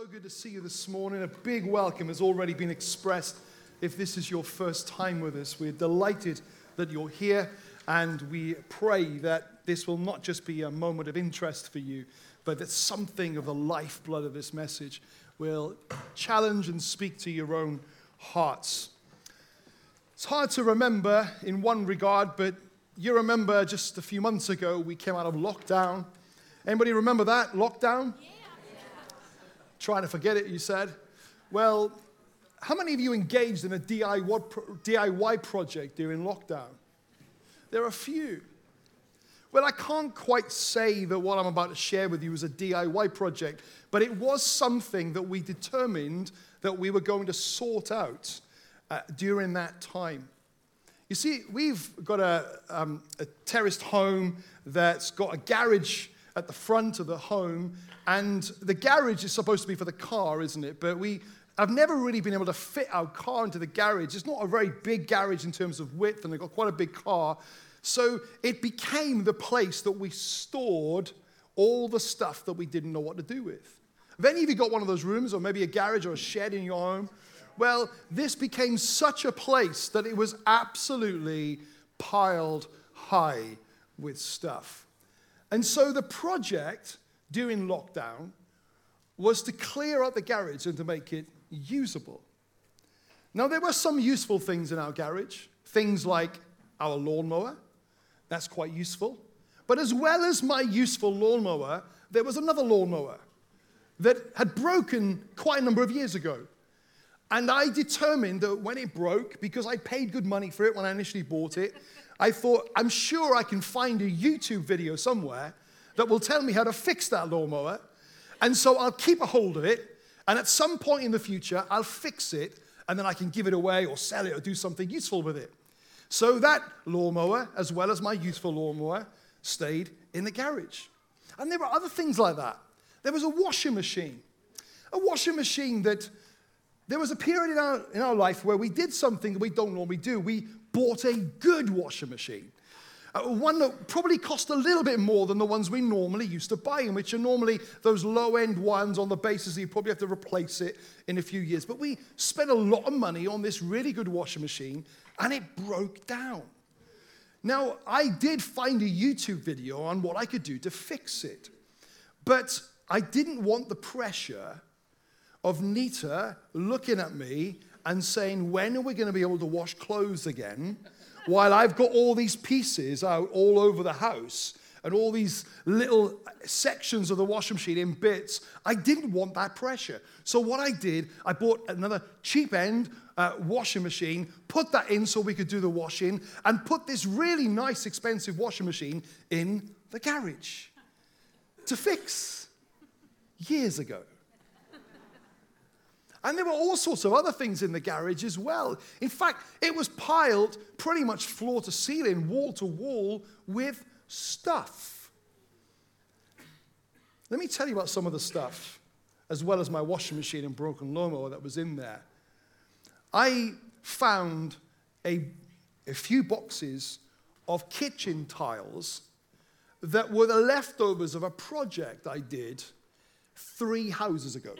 so good to see you this morning. A big welcome has already been expressed. If this is your first time with us, we're delighted that you're here, and we pray that this will not just be a moment of interest for you, but that something of the lifeblood of this message will challenge and speak to your own hearts. It's hard to remember in one regard, but you remember just a few months ago we came out of lockdown. Anybody remember that lockdown? Yeah trying to forget it, you said. Well, how many of you engaged in a DIY project during lockdown? There are a few. Well, I can't quite say that what I'm about to share with you is a DIY project, but it was something that we determined that we were going to sort out uh, during that time. You see, we've got a, um, a terraced home that's got a garage at the front of the home, and the garage is supposed to be for the car, isn't it? But we have never really been able to fit our car into the garage. It's not a very big garage in terms of width, and they've got quite a big car. So it became the place that we stored all the stuff that we didn't know what to do with. Have any of you got one of those rooms, or maybe a garage or a shed in your home? Well, this became such a place that it was absolutely piled high with stuff. And so the project during lockdown was to clear out the garage and to make it usable. Now, there were some useful things in our garage, things like our lawnmower. That's quite useful. But as well as my useful lawnmower, there was another lawnmower that had broken quite a number of years ago. And I determined that when it broke, because I paid good money for it when I initially bought it, I thought, I'm sure I can find a YouTube video somewhere that will tell me how to fix that lawnmower. And so I'll keep a hold of it. And at some point in the future, I'll fix it and then I can give it away or sell it or do something useful with it. So that lawnmower, as well as my useful lawnmower, stayed in the garage. And there were other things like that. There was a washing machine. A washing machine that there was a period in our, in our life where we did something that we don't normally do. We bought a good washing machine. Uh, one that probably cost a little bit more than the ones we normally used to buy, and which are normally those low end ones on the basis that you probably have to replace it in a few years. But we spent a lot of money on this really good washing machine, and it broke down. Now, I did find a YouTube video on what I could do to fix it, but I didn't want the pressure of Nita looking at me and saying, When are we going to be able to wash clothes again? while I've got all these pieces out all over the house and all these little sections of the washing machine in bits, I didn't want that pressure. So, what I did, I bought another cheap end uh, washing machine, put that in so we could do the washing, and put this really nice, expensive washing machine in the garage to fix years ago. And there were all sorts of other things in the garage as well. In fact, it was piled pretty much floor to ceiling, wall to wall with stuff. Let me tell you about some of the stuff, as well as my washing machine and broken lawnmower that was in there. I found a, a few boxes of kitchen tiles that were the leftovers of a project I did three houses ago.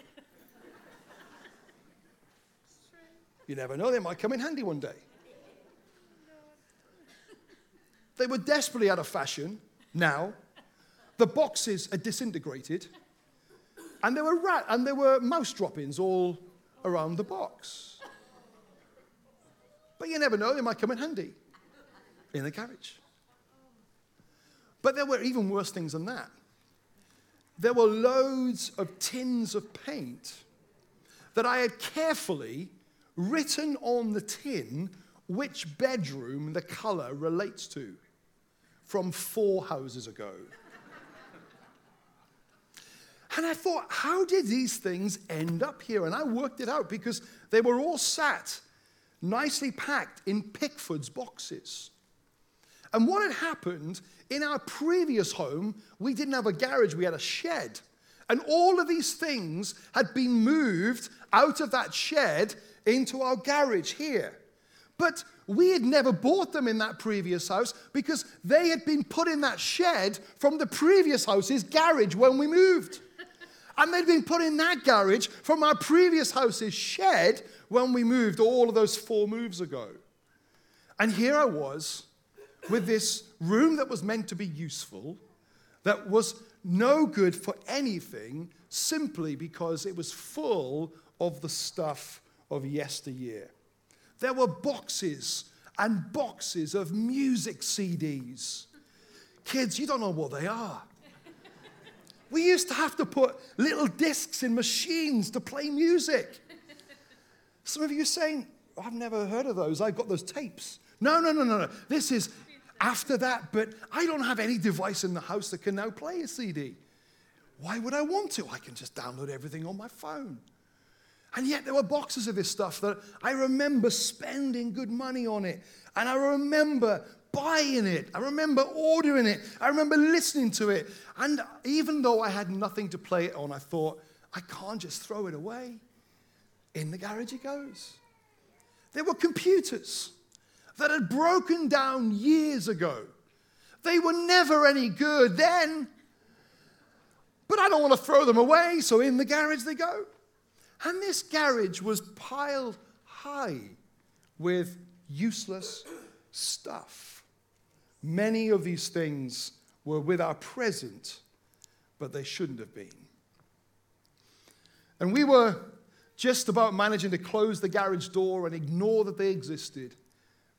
You never know, they might come in handy one day. They were desperately out of fashion now. The boxes are disintegrated. And there were rat and there were mouse droppings all around the box. But you never know, they might come in handy in the garage. But there were even worse things than that. There were loads of tins of paint that I had carefully written on the tin which bedroom the color relates to from four houses ago. and I thought, how did these things end up here? And I worked it out because they were all sat nicely packed in Pickford's boxes. And what had happened in our previous home, we didn't have a garage, we had a shed. And all of these things had been moved out of that shed into our garage here. But we had never bought them in that previous house because they had been put in that shed from the previous house's garage when we moved. And they'd been put in that garage from our previous house's shed when we moved all of those four moves ago. And here I was with this room that was meant to be useful, that was no good for anything, simply because it was full of the stuff of yesteryear. There were boxes and boxes of music CDs. Kids, you don't know what they are. We used to have to put little discs in machines to play music. Some of you are saying, I've never heard of those. I've got those tapes. No, no, no, no, no. This is after that, but I don't have any device in the house that can now play a CD. Why would I want to? I can just download everything on my phone. And yet there were boxes of this stuff that I remember spending good money on it. And I remember buying it. I remember ordering it. I remember listening to it. And even though I had nothing to play it on, I thought, I can't just throw it away. In the garage it goes. There were computers that had broken down years ago. They were never any good then. But I don't want to throw them away, so in the garage they go. And this garage was piled high with useless stuff. Many of these things were with our present, but they shouldn't have been. And we were just about managing to close the garage door and ignore that they existed.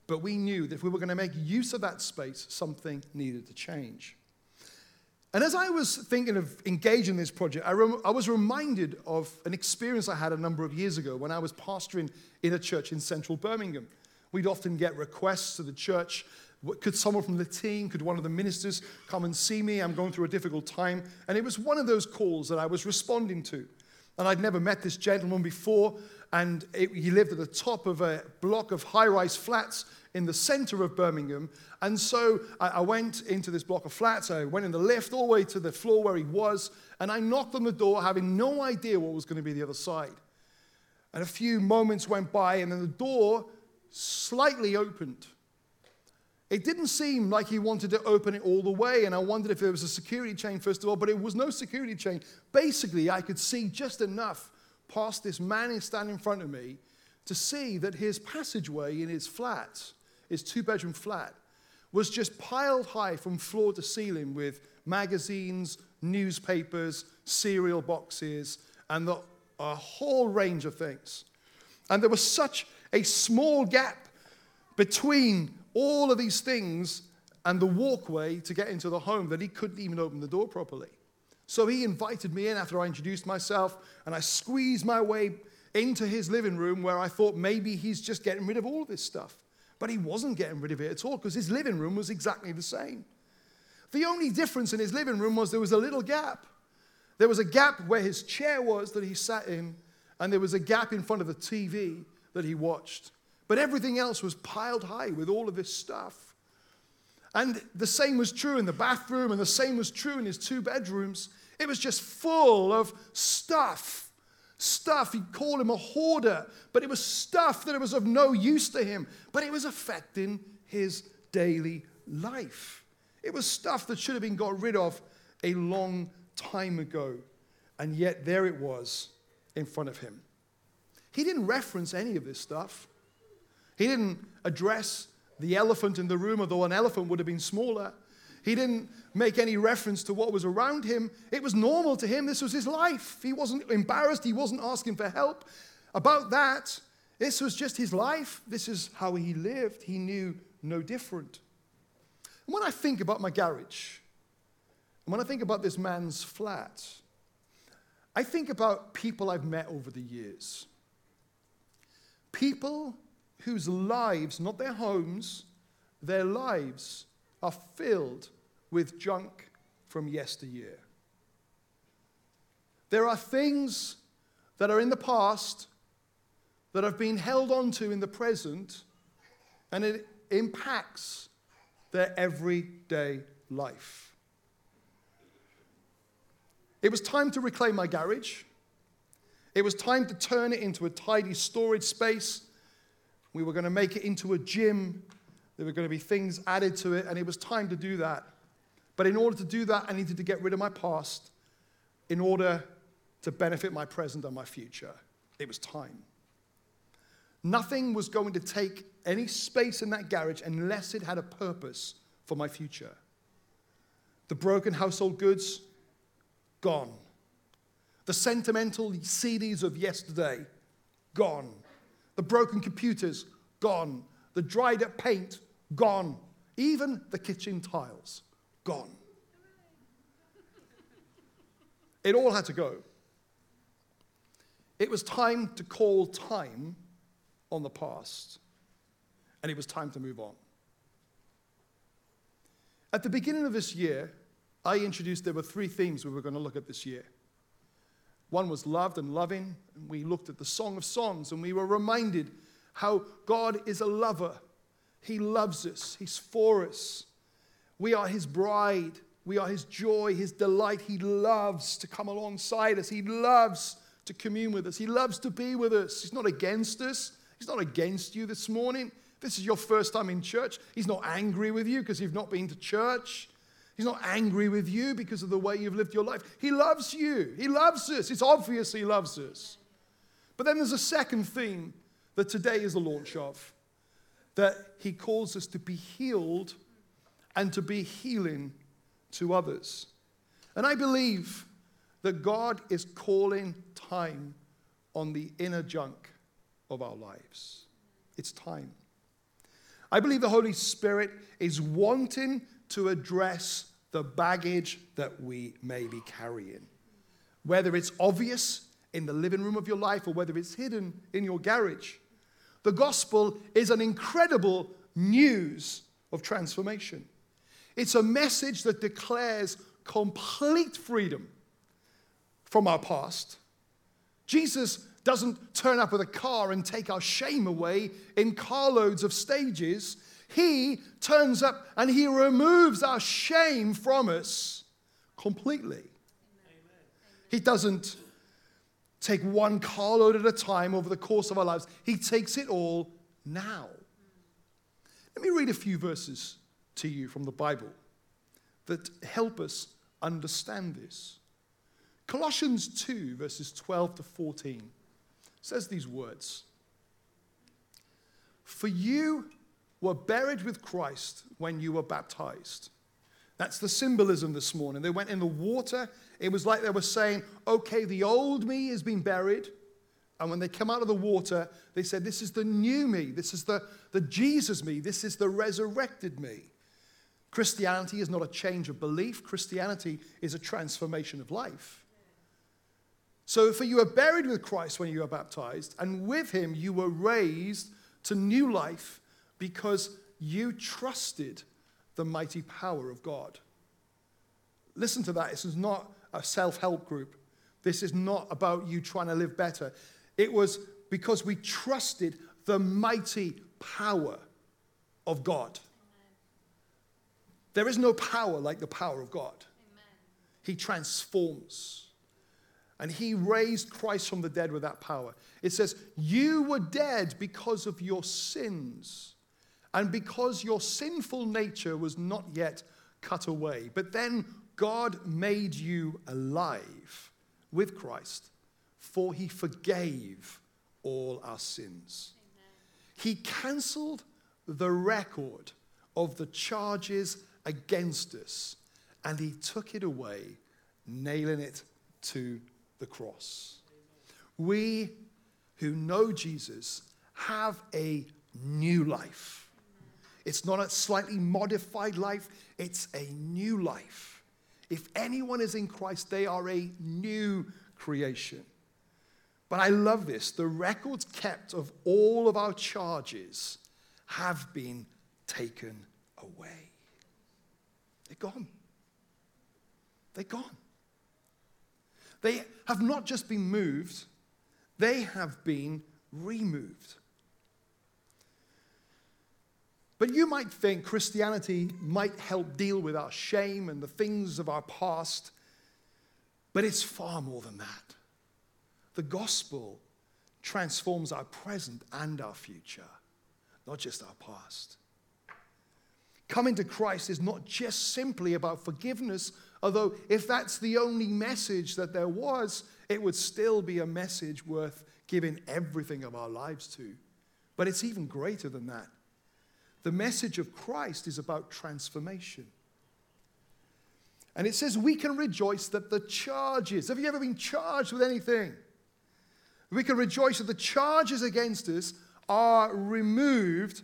But we knew that if we were going to make use of that space, something needed to change. And as I was thinking of engaging this project, I, rem- I, was reminded of an experience I had a number of years ago when I was pastoring in a church in central Birmingham. We'd often get requests to the church. Could someone from the team, could one of the ministers come and see me? I'm going through a difficult time. And it was one of those calls that I was responding to. And I'd never met this gentleman before, and it, he lived at the top of a block of high rise flats in the center of Birmingham. And so I, I went into this block of flats. I went in the lift all the way to the floor where he was. And I knocked on the door, having no idea what was going to be the other side. And a few moments went by, and then the door slightly opened. It didn't seem like he wanted to open it all the way, and I wondered if there was a security chain, first of all, but it was no security chain. Basically, I could see just enough past this man standing in front of me to see that his passageway in his flat his two bedroom flat, was just piled high from floor to ceiling with magazines, newspapers, cereal boxes, and the, a whole range of things. And there was such a small gap between all of these things and the walkway to get into the home that he couldn't even open the door properly. So he invited me in after I introduced myself, and I squeezed my way into his living room where I thought maybe he's just getting rid of all this stuff. But he wasn't getting rid of it at all because his living room was exactly the same. The only difference in his living room was there was a little gap. There was a gap where his chair was that he sat in, and there was a gap in front of the TV that he watched. But everything else was piled high with all of this stuff. And the same was true in the bathroom, and the same was true in his two bedrooms. It was just full of stuff stuff. He'd call him a hoarder, but it was stuff that was of no use to him, but it was affecting his daily life. It was stuff that should have been got rid of a long time ago, and yet there it was in front of him. He didn't reference any of this stuff. He didn't address the elephant in the room, although an elephant would have been smaller. He didn't make any reference to what was around him. It was normal to him. This was his life. He wasn't embarrassed. He wasn't asking for help about that. This was just his life. This is how he lived. He knew no different. And when I think about my garage, and when I think about this man's flat, I think about people I've met over the years. People whose lives, not their homes, their lives are filled with junk from yesteryear. There are things that are in the past that have been held onto in the present, and it impacts their everyday life. It was time to reclaim my garage. It was time to turn it into a tidy storage space. We were going to make it into a gym. There were going to be things added to it, and it was time to do that. But in order to do that, I needed to get rid of my past in order to benefit my present and my future. It was time. Nothing was going to take any space in that garage unless it had a purpose for my future. The broken household goods, gone. The sentimental CDs of yesterday, gone. The broken computers, gone. The dried up paint, gone. Even the kitchen tiles, gone. It all had to go. It was time to call time on the past, and it was time to move on. At the beginning of this year, I introduced there were three themes we were going to look at this year. One was loved and loving, and we looked at the Song of Songs, and we were reminded how God is a lover. He loves us, He's for us. We are His bride, we are His joy, His delight. He loves to come alongside us, He loves to commune with us, He loves to be with us. He's not against us, He's not against you this morning. This is your first time in church. He's not angry with you because you've not been to church. He's not angry with you because of the way you've lived your life. He loves you. He loves us. It's obvious he loves us. But then there's a second theme that today is the launch of that he calls us to be healed and to be healing to others. And I believe that God is calling time on the inner junk of our lives. It's time. I believe the Holy Spirit is wanting to address the baggage that we may be carrying. Whether it's obvious in the living room of your life or whether it's hidden in your garage, the gospel is an incredible news of transformation. It's a message that declares complete freedom from our past. Jesus doesn't turn up with a car and take our shame away in carloads of stages. He turns up and he removes our shame from us completely. Amen. He doesn't take one carload at a time over the course of our lives, he takes it all now. Let me read a few verses to you from the Bible that help us understand this. Colossians 2, verses 12 to 14 says these words For you were buried with Christ when you were baptized. That's the symbolism this morning. They went in the water. It was like they were saying, okay, the old me has been buried. And when they come out of the water, they said, This is the new me. This is the, the Jesus me. This is the resurrected me. Christianity is not a change of belief, Christianity is a transformation of life. So, for you were buried with Christ when you were baptized, and with him you were raised to new life because you trusted the mighty power of God. Listen to that. This is not a self help group. This is not about you trying to live better. It was because we trusted the mighty power of God. There is no power like the power of God. He transforms. And he raised Christ from the dead with that power. It says, You were dead because of your sins and because your sinful nature was not yet cut away. But then God made you alive with Christ, for he forgave all our sins. Amen. He canceled the record of the charges against us and he took it away, nailing it to the cross. We who know Jesus have a new life. It's not a slightly modified life, it's a new life. If anyone is in Christ, they are a new creation. But I love this. The records kept of all of our charges have been taken away. They're gone. They're gone. They have not just been moved, they have been removed. But you might think Christianity might help deal with our shame and the things of our past, but it's far more than that. The gospel transforms our present and our future, not just our past. Coming to Christ is not just simply about forgiveness Although, if that's the only message that there was, it would still be a message worth giving everything of our lives to. But it's even greater than that. The message of Christ is about transformation. And it says we can rejoice that the charges, have you ever been charged with anything? We can rejoice that the charges against us are removed,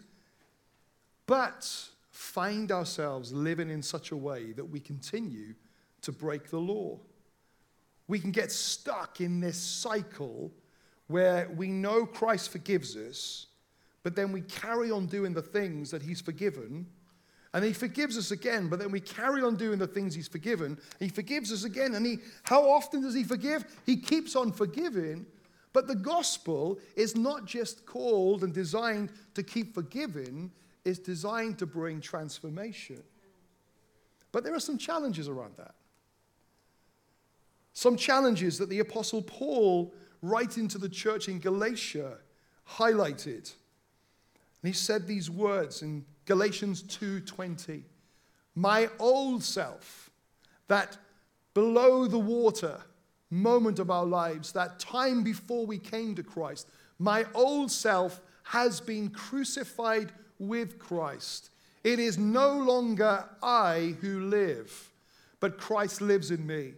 but find ourselves living in such a way that we continue to break the law. We can get stuck in this cycle where we know Christ forgives us, but then we carry on doing the things that He's forgiven. And he forgives us again, but then we carry on doing the things he's forgiven. He forgives us again. And he, how often does he forgive? He keeps on forgiving. But the gospel is not just called and designed to keep forgiving, it's designed to bring transformation. But there are some challenges around that. Some challenges that the Apostle Paul, writing to the church in Galatia, highlighted. And he said these words in Galatians 2:20. My old self, that below the water moment of our lives, that time before we came to Christ, my old self has been crucified with Christ. It is no longer I who live, but Christ lives in me.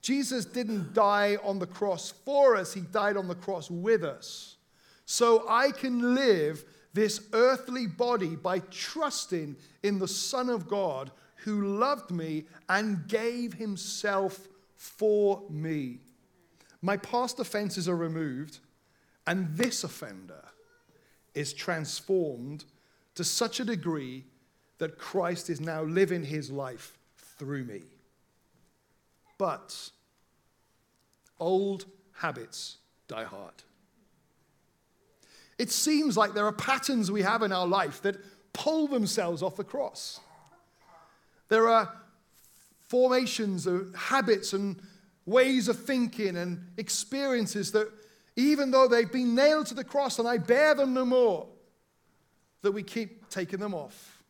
Jesus didn't die on the cross for us, He died on the cross with us. So I can live this earthly body by trusting in the Son of God who loved me and gave Himself for me. My past offenses are removed, and this offender is transformed to such a degree that Christ is now living his life through me. But old habits die hard. It seems like there are patterns we have in our life that pull themselves off the cross. There are formations of habits and ways of thinking and experiences that, even though they've been nailed to the cross and I bear them no more, that we keep taking them off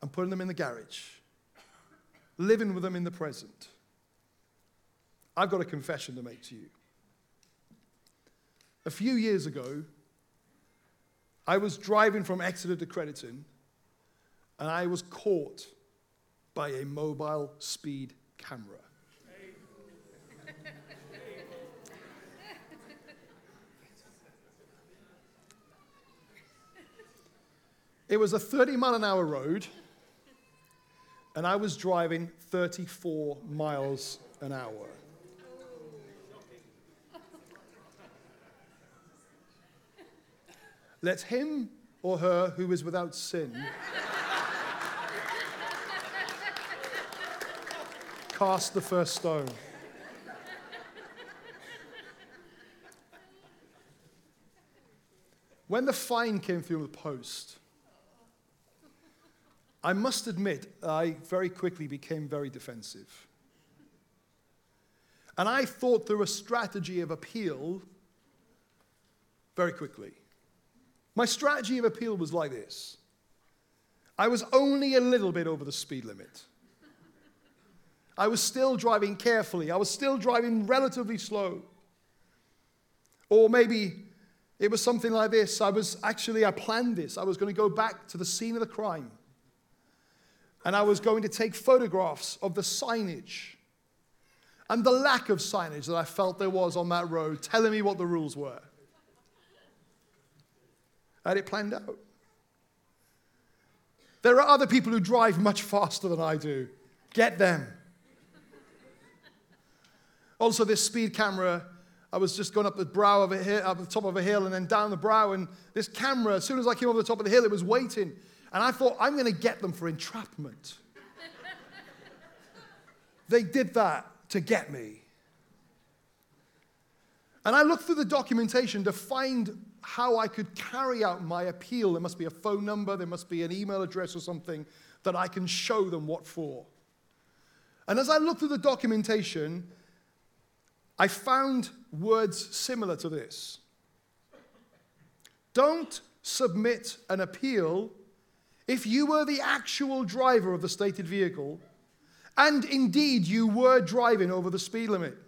and putting them in the garage, living with them in the present. I've got a confession to make to you. A few years ago, I was driving from Exeter to Crediton, and I was caught by a mobile speed camera. It was a 30 mile an hour road, and I was driving 34 miles an hour. Let him or her who is without sin cast the first stone. When the fine came through the post, I must admit, I very quickly became very defensive. And I thought through a strategy of appeal very quickly. My strategy of appeal was like this I was only a little bit over the speed limit. I was still driving carefully, I was still driving relatively slow. Or maybe it was something like this I was actually, I planned this. I was going to go back to the scene of the crime. And I was going to take photographs of the signage and the lack of signage that I felt there was on that road telling me what the rules were. I had it planned out. There are other people who drive much faster than I do. Get them. also, this speed camera, I was just going up the brow of a hill, up the top of a hill, and then down the brow. And this camera, as soon as I came over the top of the hill, it was waiting. And I thought, I'm going to get them for entrapment. they did that to get me. And I looked through the documentation to find how I could carry out my appeal. There must be a phone number, there must be an email address or something that I can show them what for. And as I looked through the documentation, I found words similar to this. Don't submit an appeal if you were the actual driver of the stated vehicle, and indeed you were driving over the speed limit.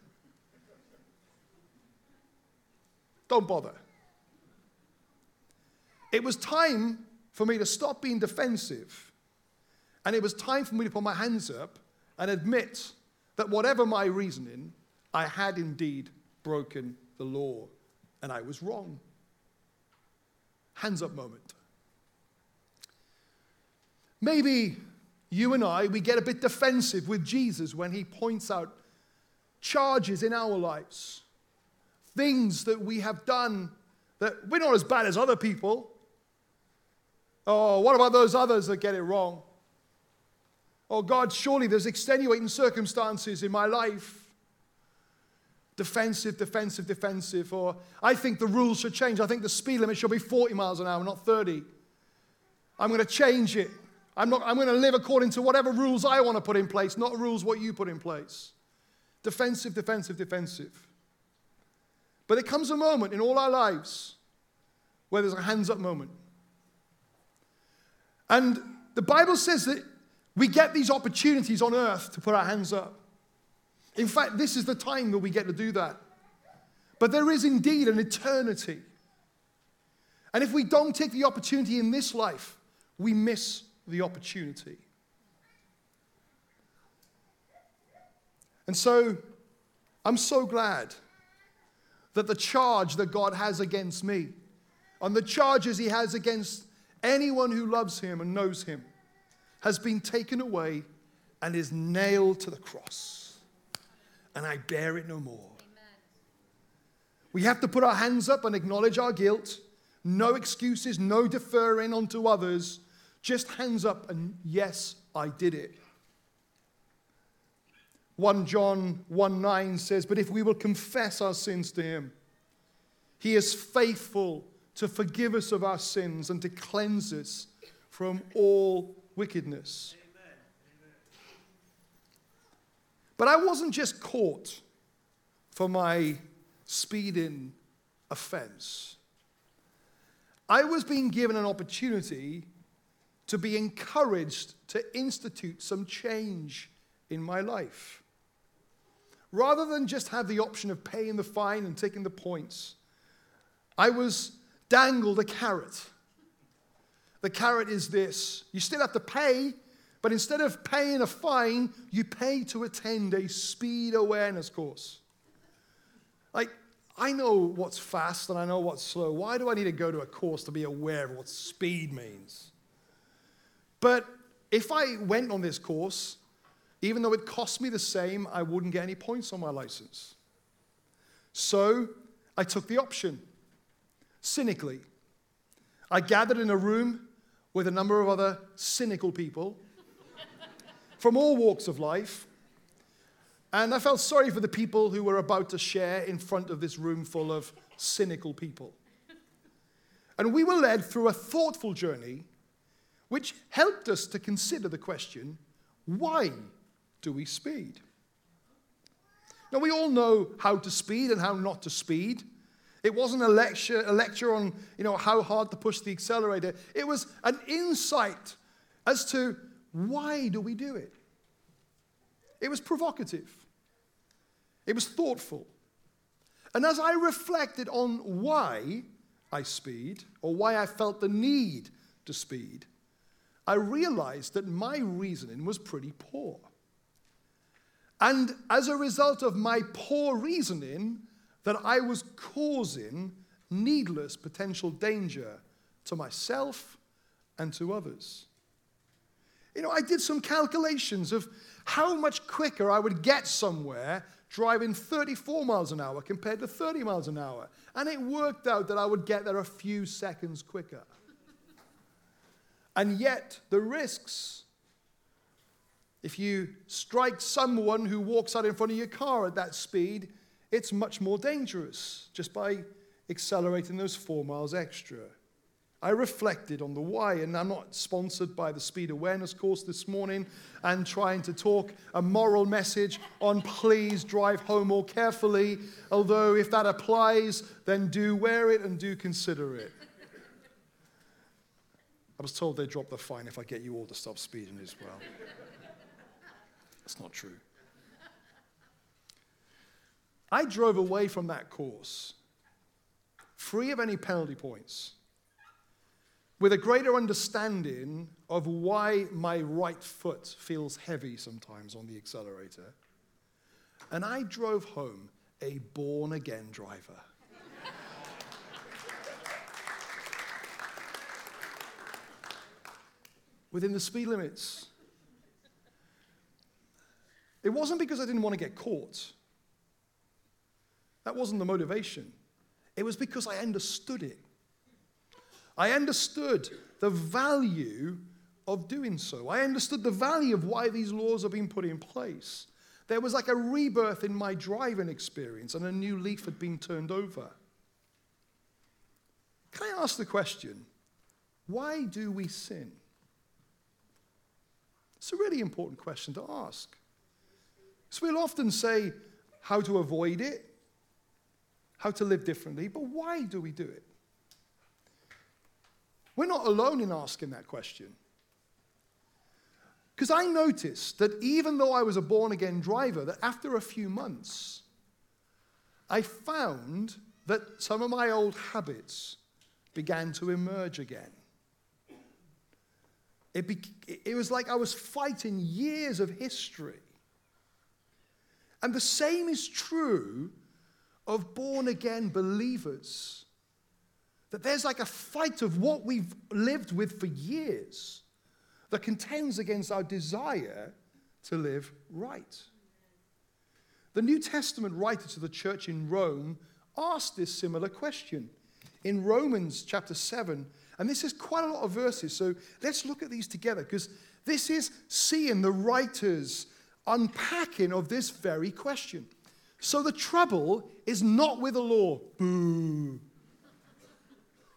Don't bother. It was time for me to stop being defensive. And it was time for me to put my hands up and admit that whatever my reasoning, I had indeed broken the law and I was wrong. Hands up moment. Maybe you and I, we get a bit defensive with Jesus when he points out charges in our lives, things that we have done that we're not as bad as other people. Oh, what about those others that get it wrong? Oh, God, surely there's extenuating circumstances in my life. Defensive, defensive, defensive. Or I think the rules should change. I think the speed limit should be 40 miles an hour, not 30. I'm going to change it. I'm, not, I'm going to live according to whatever rules I want to put in place, not rules what you put in place. Defensive, defensive, defensive. But there comes a moment in all our lives where there's a hands up moment. And the Bible says that we get these opportunities on earth to put our hands up. In fact, this is the time that we get to do that. But there is indeed an eternity. And if we don't take the opportunity in this life, we miss the opportunity. And so, I'm so glad that the charge that God has against me and the charges he has against anyone who loves him and knows him has been taken away and is nailed to the cross. And I bear it no more. Amen. We have to put our hands up and acknowledge our guilt. No excuses, no deferring onto others. Just hands up and yes, I did it. 1 John 1 9 says, But if we will confess our sins to him, he is faithful to forgive us of our sins and to cleanse us from all wickedness. But I wasn't just caught for my speeding offense. I was being given an opportunity to be encouraged to institute some change in my life. Rather than just have the option of paying the fine and taking the points, I was dangled a carrot. The carrot is this you still have to pay, but instead of paying a fine, you pay to attend a speed awareness course. Like, I know what's fast and I know what's slow. Why do I need to go to a course to be aware of what speed means? But if I went on this course, even though it cost me the same, I wouldn't get any points on my license. So I took the option cynically. I gathered in a room with a number of other cynical people from all walks of life. And I felt sorry for the people who were about to share in front of this room full of cynical people. And we were led through a thoughtful journey which helped us to consider the question why do we speed? Now, we all know how to speed and how not to speed. It wasn't a lecture, a lecture on you know, how hard to push the accelerator. It was an insight as to why do we do it. It was provocative. It was thoughtful. And as I reflected on why I speed, or why I felt the need to speed, I realized that my reasoning was pretty poor. And as a result of my poor reasoning, that I was causing needless potential danger to myself and to others. You know, I did some calculations of how much quicker I would get somewhere driving 34 miles an hour compared to 30 miles an hour. And it worked out that I would get there a few seconds quicker. And yet, the risks if you strike someone who walks out in front of your car at that speed, it's much more dangerous just by accelerating those four miles extra. I reflected on the why, and I'm not sponsored by the speed awareness course this morning and trying to talk a moral message on please drive home more carefully. Although, if that applies, then do wear it and do consider it. I was told they'd drop the fine if I get you all to stop speeding as well. That's not true. I drove away from that course free of any penalty points, with a greater understanding of why my right foot feels heavy sometimes on the accelerator. And I drove home a born again driver. Within the speed limits. It wasn't because I didn't want to get caught. That wasn't the motivation. It was because I understood it. I understood the value of doing so. I understood the value of why these laws have been put in place. There was like a rebirth in my driving experience, and a new leaf had been turned over. Can I ask the question why do we sin? It's a really important question to ask. So we'll often say how to avoid it, how to live differently, but why do we do it? We're not alone in asking that question. Because I noticed that even though I was a born again driver, that after a few months, I found that some of my old habits began to emerge again. It, be, it was like I was fighting years of history. And the same is true of born again believers. That there's like a fight of what we've lived with for years that contends against our desire to live right. The New Testament writer to the church in Rome asked this similar question in Romans chapter 7. And this is quite a lot of verses. So let's look at these together because this is seeing the writer's unpacking of this very question. So the trouble is not with the law. Boo.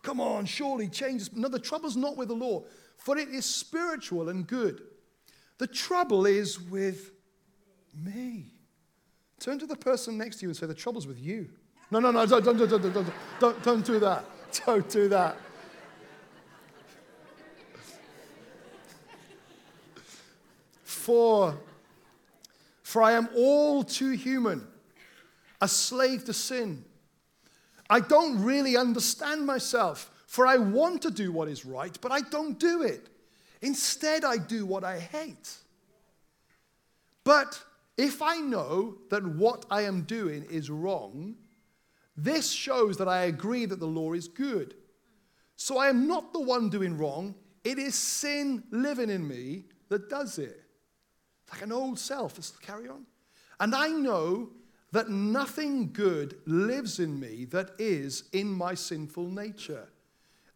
Come on, surely change. No, the trouble's not with the law, for it is spiritual and good. The trouble is with me. Turn to the person next to you and say, The trouble's with you. No, no, no, don't, don't, don't, don't, don't, don't, don't do that. Don't do that. For, for I am all too human a slave to sin. I don't really understand myself, for I want to do what is right, but I don't do it. Instead, I do what I hate. But if I know that what I am doing is wrong, this shows that I agree that the law is good. So I am not the one doing wrong, it is sin living in me that does it. Like an old self. Let's carry on. And I know that nothing good lives in me that is in my sinful nature.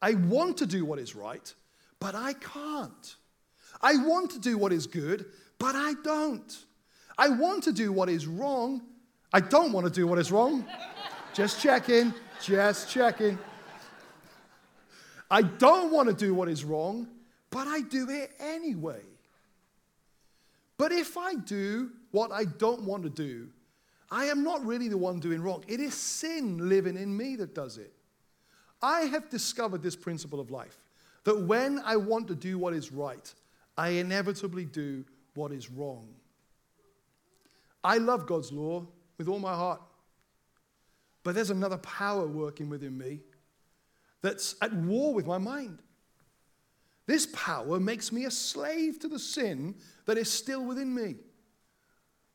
I want to do what is right, but I can't. I want to do what is good, but I don't. I want to do what is wrong. I don't want to do what is wrong. just checking, just checking. I don't want to do what is wrong, but I do it anyway. But if I do what I don't want to do, I am not really the one doing wrong. It is sin living in me that does it. I have discovered this principle of life that when I want to do what is right, I inevitably do what is wrong. I love God's law with all my heart. But there's another power working within me that's at war with my mind. This power makes me a slave to the sin that is still within me.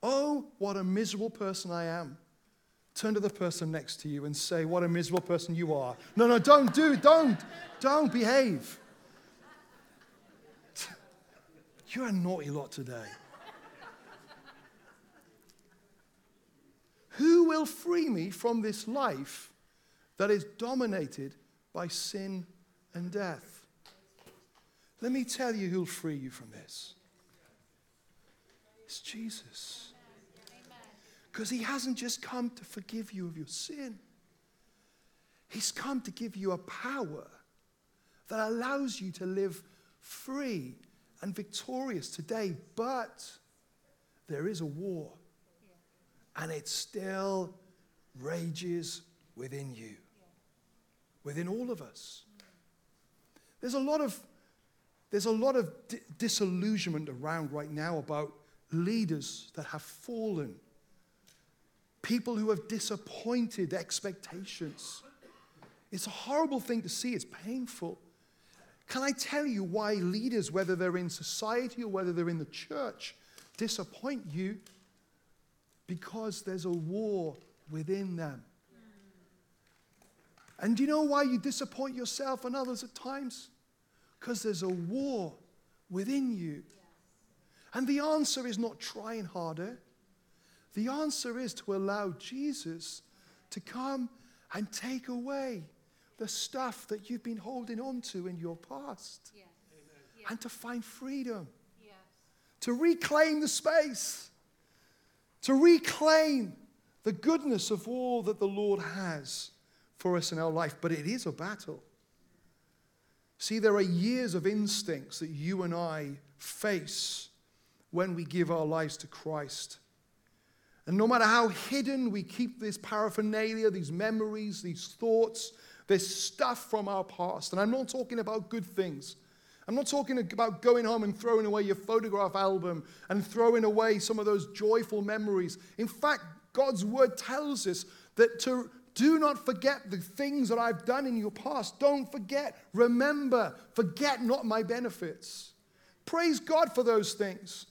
Oh, what a miserable person I am. Turn to the person next to you and say, What a miserable person you are. No, no, don't do, it, don't, don't behave. You're a naughty lot today. Who will free me from this life that is dominated by sin and death? Let me tell you who'll free you from this. It's Jesus. Because he hasn't just come to forgive you of your sin, he's come to give you a power that allows you to live free and victorious today. But there is a war, and it still rages within you, within all of us. There's a lot of there's a lot of di- disillusionment around right now about leaders that have fallen, people who have disappointed expectations. It's a horrible thing to see, it's painful. Can I tell you why leaders, whether they're in society or whether they're in the church, disappoint you? Because there's a war within them. And do you know why you disappoint yourself and others at times? Because there's a war within you. And the answer is not trying harder. The answer is to allow Jesus to come and take away the stuff that you've been holding on to in your past. Yes. And to find freedom. Yes. To reclaim the space. To reclaim the goodness of all that the Lord has for us in our life. But it is a battle. See, there are years of instincts that you and I face when we give our lives to Christ. And no matter how hidden we keep this paraphernalia, these memories, these thoughts, this stuff from our past. And I'm not talking about good things. I'm not talking about going home and throwing away your photograph album and throwing away some of those joyful memories. In fact, God's word tells us that to do not forget the things that I've done in your past. Don't forget. Remember. Forget not my benefits. Praise God for those things.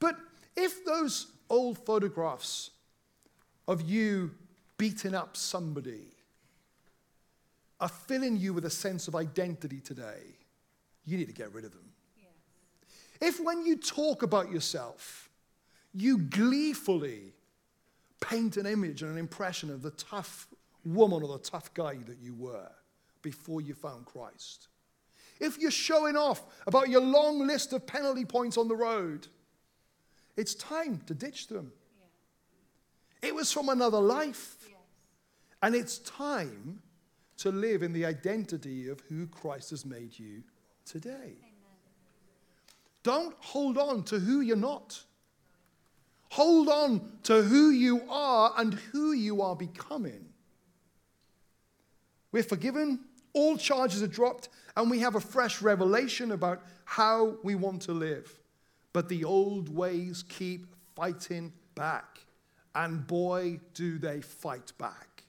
But if those old photographs of you beating up somebody are filling you with a sense of identity today, you need to get rid of them. Yeah. If when you talk about yourself, you gleefully paint an image and an impression of the tough woman or the tough guy that you were before you found Christ. If you're showing off about your long list of penalty points on the road, it's time to ditch them. Yeah. It was from another life. Yes. And it's time to live in the identity of who Christ has made you today. Amen. Don't hold on to who you're not. Hold on to who you are and who you are becoming. We're forgiven, all charges are dropped, and we have a fresh revelation about how we want to live. But the old ways keep fighting back. And boy, do they fight back.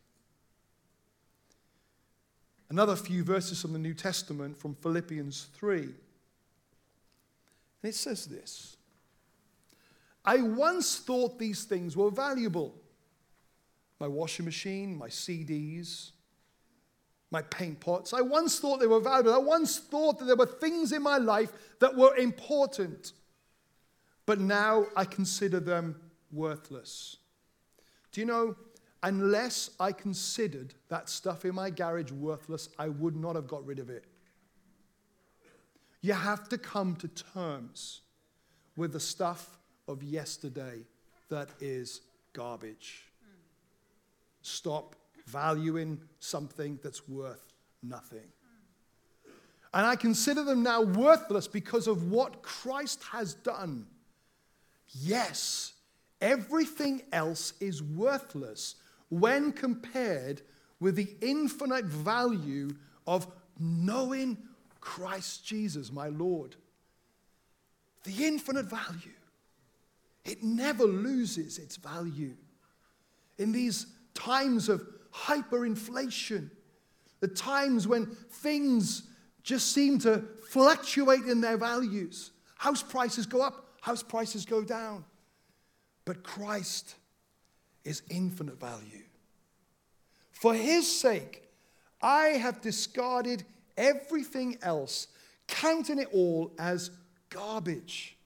Another few verses from the New Testament from Philippians 3. And it says this I once thought these things were valuable my washing machine, my CDs, my paint pots. I once thought they were valuable. I once thought that there were things in my life that were important but now I consider them worthless. Do you know, unless I considered that stuff in my garage worthless, I would not have got rid of it. You have to come to terms with the stuff of yesterday that is garbage. Stop valuing something that's worth nothing. And I consider them now worthless because of what Christ has done Yes, everything else is worthless when compared with the infinite value of knowing Christ Jesus, my Lord. The infinite value. It never loses its value. In these times of hyperinflation, the times when things just seem to fluctuate in their values, house prices go up, house prices go down. But Christ is infinite value. For his sake, I have discarded everything else, counting it all as garbage,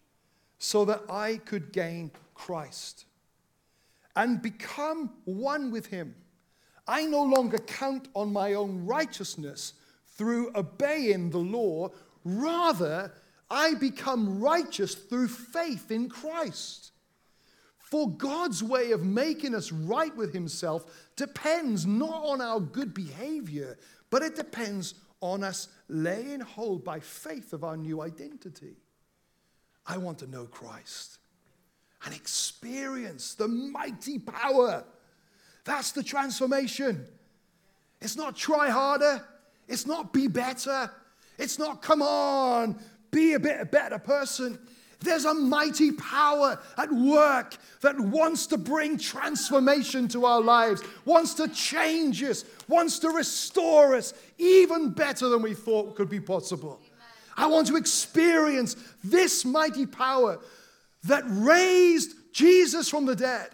so that I could gain Christ and become one with him. I no longer count on my own righteousness through obeying the law. Rather, I become righteous through faith in Christ. For God's way of making us right with Himself depends not on our good behavior, but it depends on us laying hold by faith of our new identity. I want to know Christ and experience the mighty power. That's the transformation. It's not try harder, it's not be better, it's not come on, be a bit a better person. There's a mighty power at work that wants to bring transformation to our lives, wants to change us, wants to restore us even better than we thought could be possible. I want to experience this mighty power that raised Jesus from the dead.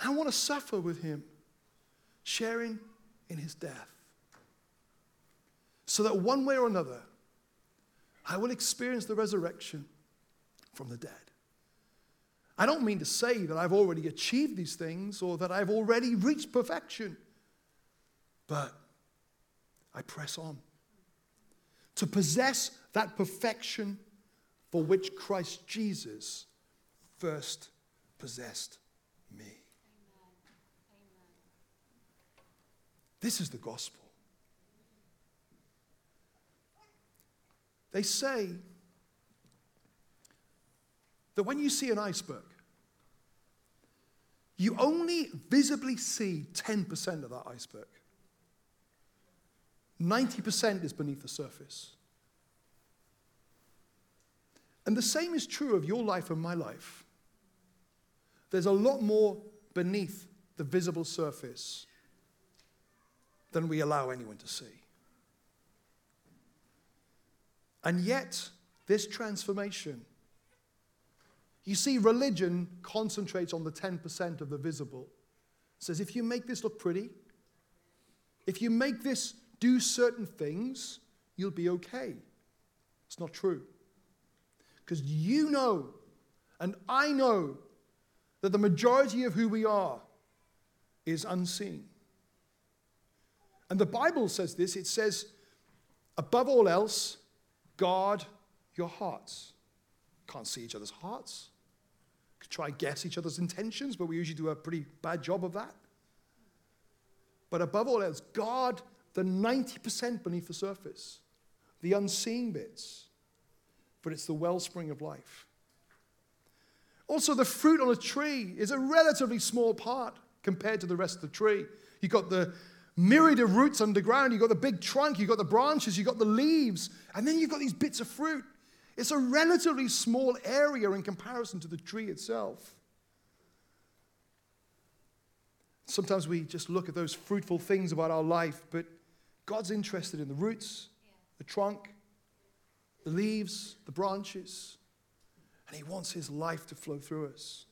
And I want to suffer with him, sharing in his death. So that one way or another, I will experience the resurrection from the dead. I don't mean to say that I've already achieved these things or that I've already reached perfection, but I press on to possess that perfection for which Christ Jesus first possessed me. This is the gospel. They say that when you see an iceberg, you only visibly see 10% of that iceberg. 90% is beneath the surface. And the same is true of your life and my life. There's a lot more beneath the visible surface than we allow anyone to see. And yet, this transformation, you see, religion concentrates on the 10% of the visible. It says, if you make this look pretty, if you make this do certain things, you'll be okay. It's not true. Because you know, and I know, that the majority of who we are is unseen. And the Bible says this it says, above all else, guard your hearts. Can't see each other's hearts. Could try guess each other's intentions, but we usually do a pretty bad job of that. But above all else, guard the 90% beneath the surface, the unseen bits. But it's the wellspring of life. Also, the fruit on a tree is a relatively small part compared to the rest of the tree. You've got the myriad of roots underground. You've got the big trunk, you've got the branches, you've got the leaves, and then you've got these bits of fruit. It's a relatively small area in comparison to the tree itself. Sometimes we just look at those fruitful things about our life, but God's interested in the roots, the trunk, the leaves, the branches, and He wants His life to flow through us.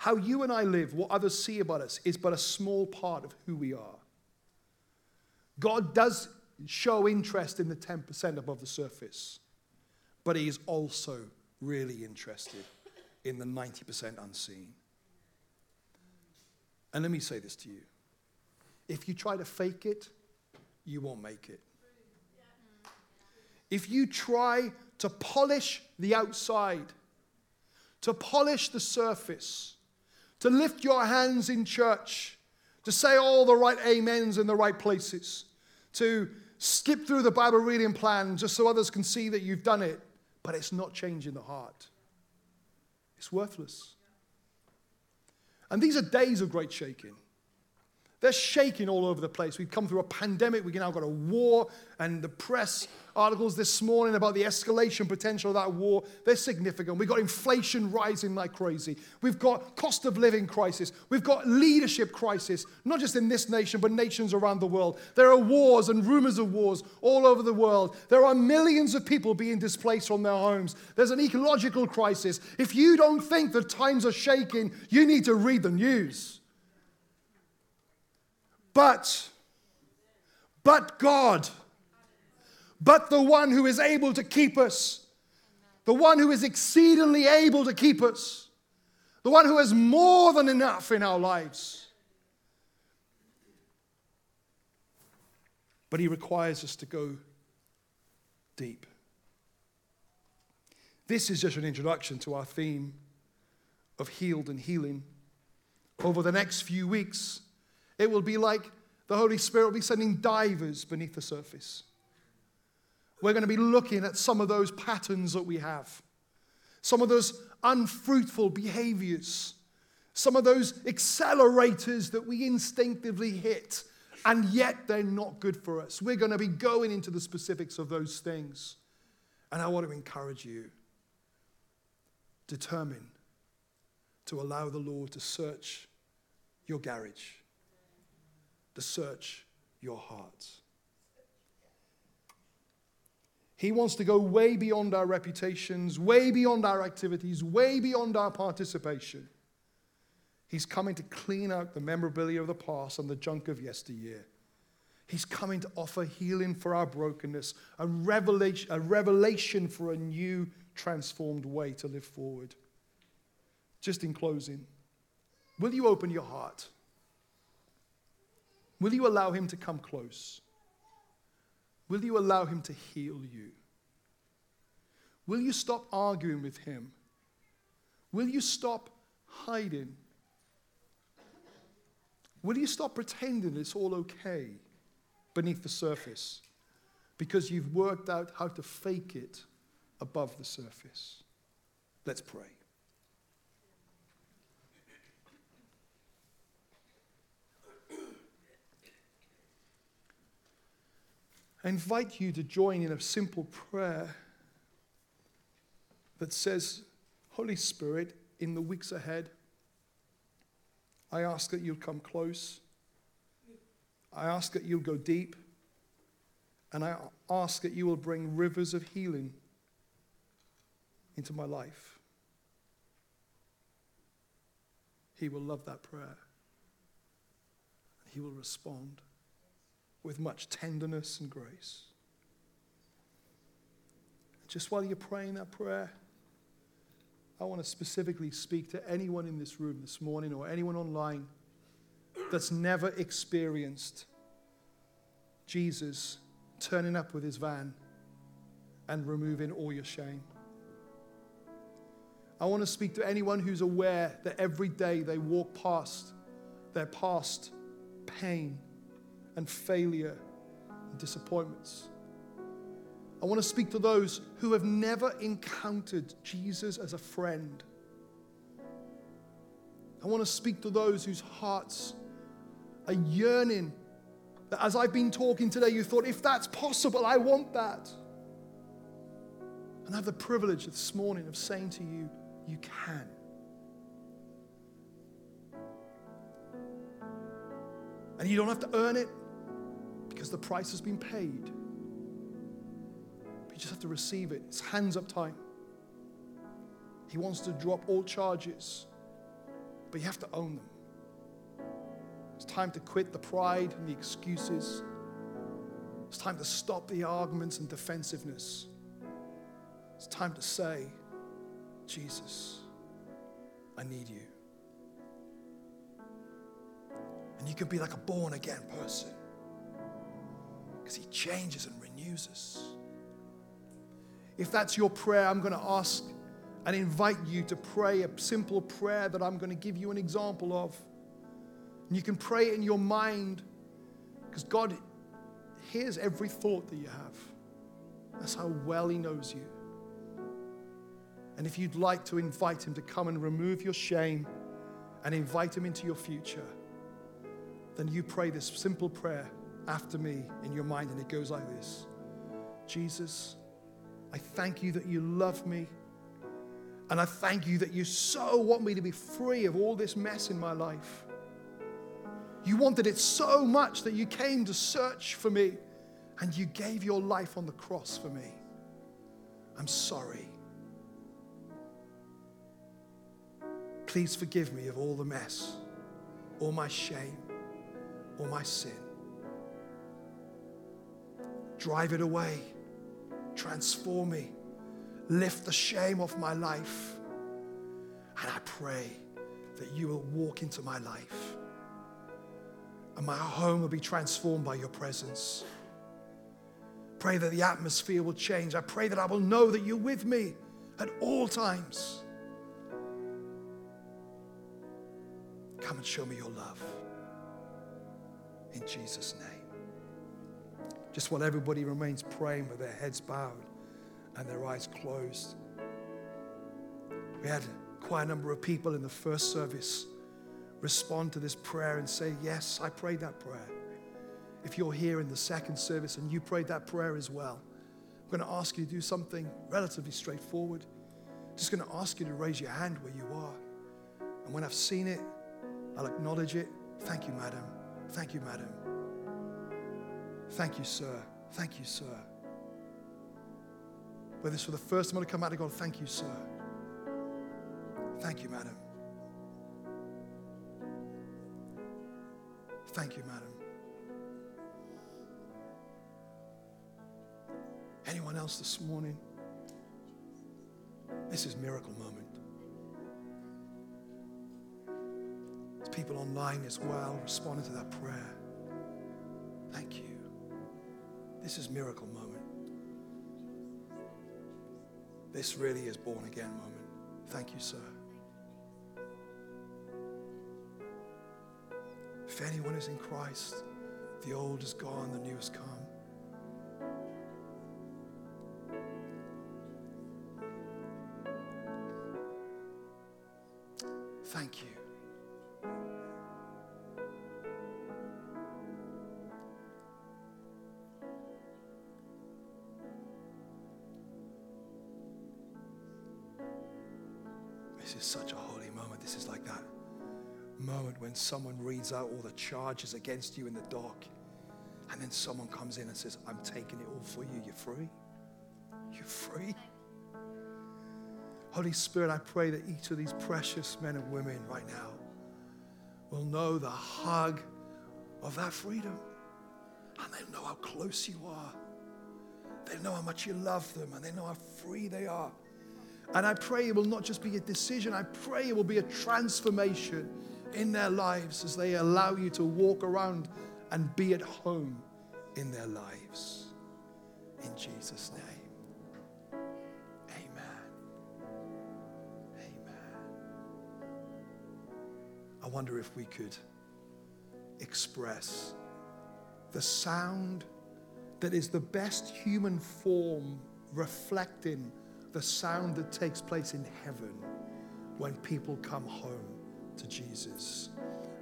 How you and I live, what others see about us, is but a small part of who we are. God does show interest in the 10% above the surface, but He is also really interested in the 90% unseen. And let me say this to you if you try to fake it, you won't make it. If you try to polish the outside, to polish the surface, to lift your hands in church, to say all the right amens in the right places, to skip through the Bible reading plan just so others can see that you've done it, but it's not changing the heart. It's worthless. And these are days of great shaking. They're shaking all over the place. We've come through a pandemic. We've now got a war, and the press articles this morning about the escalation potential of that war, they're significant. We've got inflation rising like crazy. We've got cost of living crisis. We've got leadership crisis, not just in this nation, but nations around the world. There are wars and rumors of wars all over the world. There are millions of people being displaced from their homes. There's an ecological crisis. If you don't think the times are shaking, you need to read the news. But, but God, but the one who is able to keep us, the one who is exceedingly able to keep us, the one who has more than enough in our lives. But he requires us to go deep. This is just an introduction to our theme of healed and healing. Over the next few weeks, it will be like the Holy Spirit will be sending divers beneath the surface. We're going to be looking at some of those patterns that we have, some of those unfruitful behaviors, some of those accelerators that we instinctively hit, and yet they're not good for us. We're going to be going into the specifics of those things. And I want to encourage you determine to allow the Lord to search your garage, to search your hearts. He wants to go way beyond our reputations, way beyond our activities, way beyond our participation. He's coming to clean out the memorabilia of the past and the junk of yesteryear. He's coming to offer healing for our brokenness, a revelation, a revelation for a new, transformed way to live forward. Just in closing, will you open your heart? Will you allow Him to come close? Will you allow Him to heal you? Will you stop arguing with Him? Will you stop hiding? Will you stop pretending it's all okay beneath the surface because you've worked out how to fake it above the surface? Let's pray. I invite you to join in a simple prayer that says, Holy Spirit, in the weeks ahead, I ask that you'll come close. I ask that you'll go deep. And I ask that you will bring rivers of healing into my life. He will love that prayer. He will respond with much tenderness and grace. Just while you're praying that prayer, I want to specifically speak to anyone in this room this morning or anyone online that's never experienced Jesus turning up with his van and removing all your shame. I want to speak to anyone who's aware that every day they walk past their past pain and failure and disappointments. I want to speak to those who have never encountered Jesus as a friend. I want to speak to those whose hearts are yearning. That as I've been talking today, you thought, if that's possible, I want that. And I have the privilege this morning of saying to you, you can. And you don't have to earn it because the price has been paid You just have to receive it. It's hands up time. He wants to drop all charges, but you have to own them. It's time to quit the pride and the excuses. It's time to stop the arguments and defensiveness. It's time to say, Jesus, I need you. And you can be like a born again person because he changes and renews us. If that's your prayer, I'm going to ask and invite you to pray a simple prayer that I'm going to give you an example of. And you can pray it in your mind because God hears every thought that you have. That's how well He knows you. And if you'd like to invite Him to come and remove your shame and invite Him into your future, then you pray this simple prayer after me in your mind, and it goes like this Jesus, I thank you that you love me. And I thank you that you so want me to be free of all this mess in my life. You wanted it so much that you came to search for me and you gave your life on the cross for me. I'm sorry. Please forgive me of all the mess, all my shame, all my sin. Drive it away transform me, lift the shame off my life. And I pray that you will walk into my life and my home will be transformed by your presence. Pray that the atmosphere will change. I pray that I will know that you're with me at all times. Come and show me your love. In Jesus' name just while everybody remains praying with their heads bowed and their eyes closed. We had quite a number of people in the first service respond to this prayer and say, Yes, I prayed that prayer. If you're here in the second service and you prayed that prayer as well, I'm going to ask you to do something relatively straightforward. Just going to ask you to raise your hand where you are. And when I've seen it, I'll acknowledge it. Thank you, madam. Thank you, madam. Thank you, sir. Thank you, sir. Whether it's for the first time I come out to God, thank you, sir. Thank you, madam. Thank you, madam. Anyone else this morning? This is miracle moment. There's people online as well responding to that prayer. Thank you. This is miracle moment. This really is born again moment. Thank you, sir. If anyone is in Christ, the old is gone, the new has come. Thank you. Is such a holy moment. This is like that moment when someone reads out all the charges against you in the dock, and then someone comes in and says, I'm taking it all for you. You're free. You're free. Holy Spirit, I pray that each of these precious men and women right now will know the hug of that freedom. And they'll know how close you are. They'll know how much you love them, and they know how free they are. And I pray it will not just be a decision, I pray it will be a transformation in their lives as they allow you to walk around and be at home in their lives. In Jesus' name. Amen. Amen. I wonder if we could express the sound that is the best human form reflecting the sound that takes place in heaven when people come home to Jesus.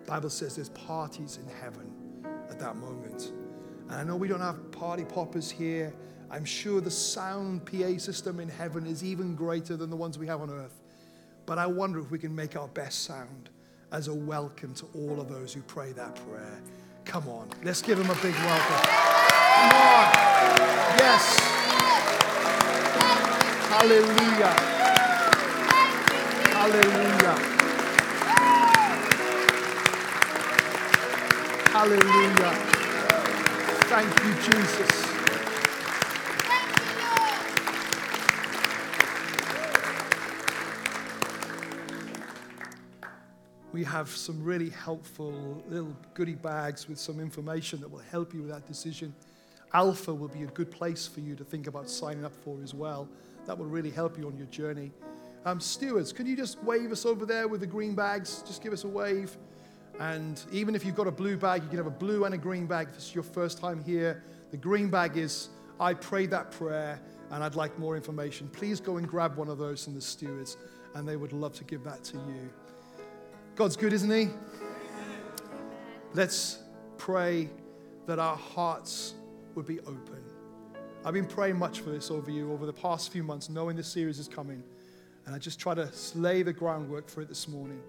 Bible says there's parties in heaven at that moment. And I know we don't have party poppers here. I'm sure the sound PA system in heaven is even greater than the ones we have on earth. But I wonder if we can make our best sound as a welcome to all of those who pray that prayer. Come on, let's give them a big welcome. Come on. Yes. Hallelujah. Hallelujah. Hallelujah. Thank you, Jesus. We have some really helpful little goodie bags with some information that will help you with that decision. Alpha will be a good place for you to think about signing up for as well. That will really help you on your journey. Um, stewards, can you just wave us over there with the green bags? Just give us a wave. And even if you've got a blue bag, you can have a blue and a green bag. If is your first time here, the green bag is I prayed that prayer and I'd like more information. Please go and grab one of those from the stewards, and they would love to give that to you. God's good, isn't He? Let's pray that our hearts would be open. I've been praying much for this over you over the past few months, knowing this series is coming. And I just try to lay the groundwork for it this morning.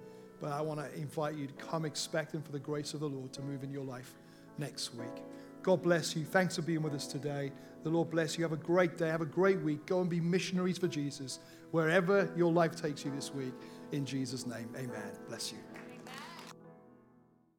But I want to invite you to come expecting for the grace of the Lord to move in your life next week. God bless you. Thanks for being with us today. The Lord bless you. Have a great day. Have a great week. Go and be missionaries for Jesus wherever your life takes you this week. In Jesus' name, amen. Bless you.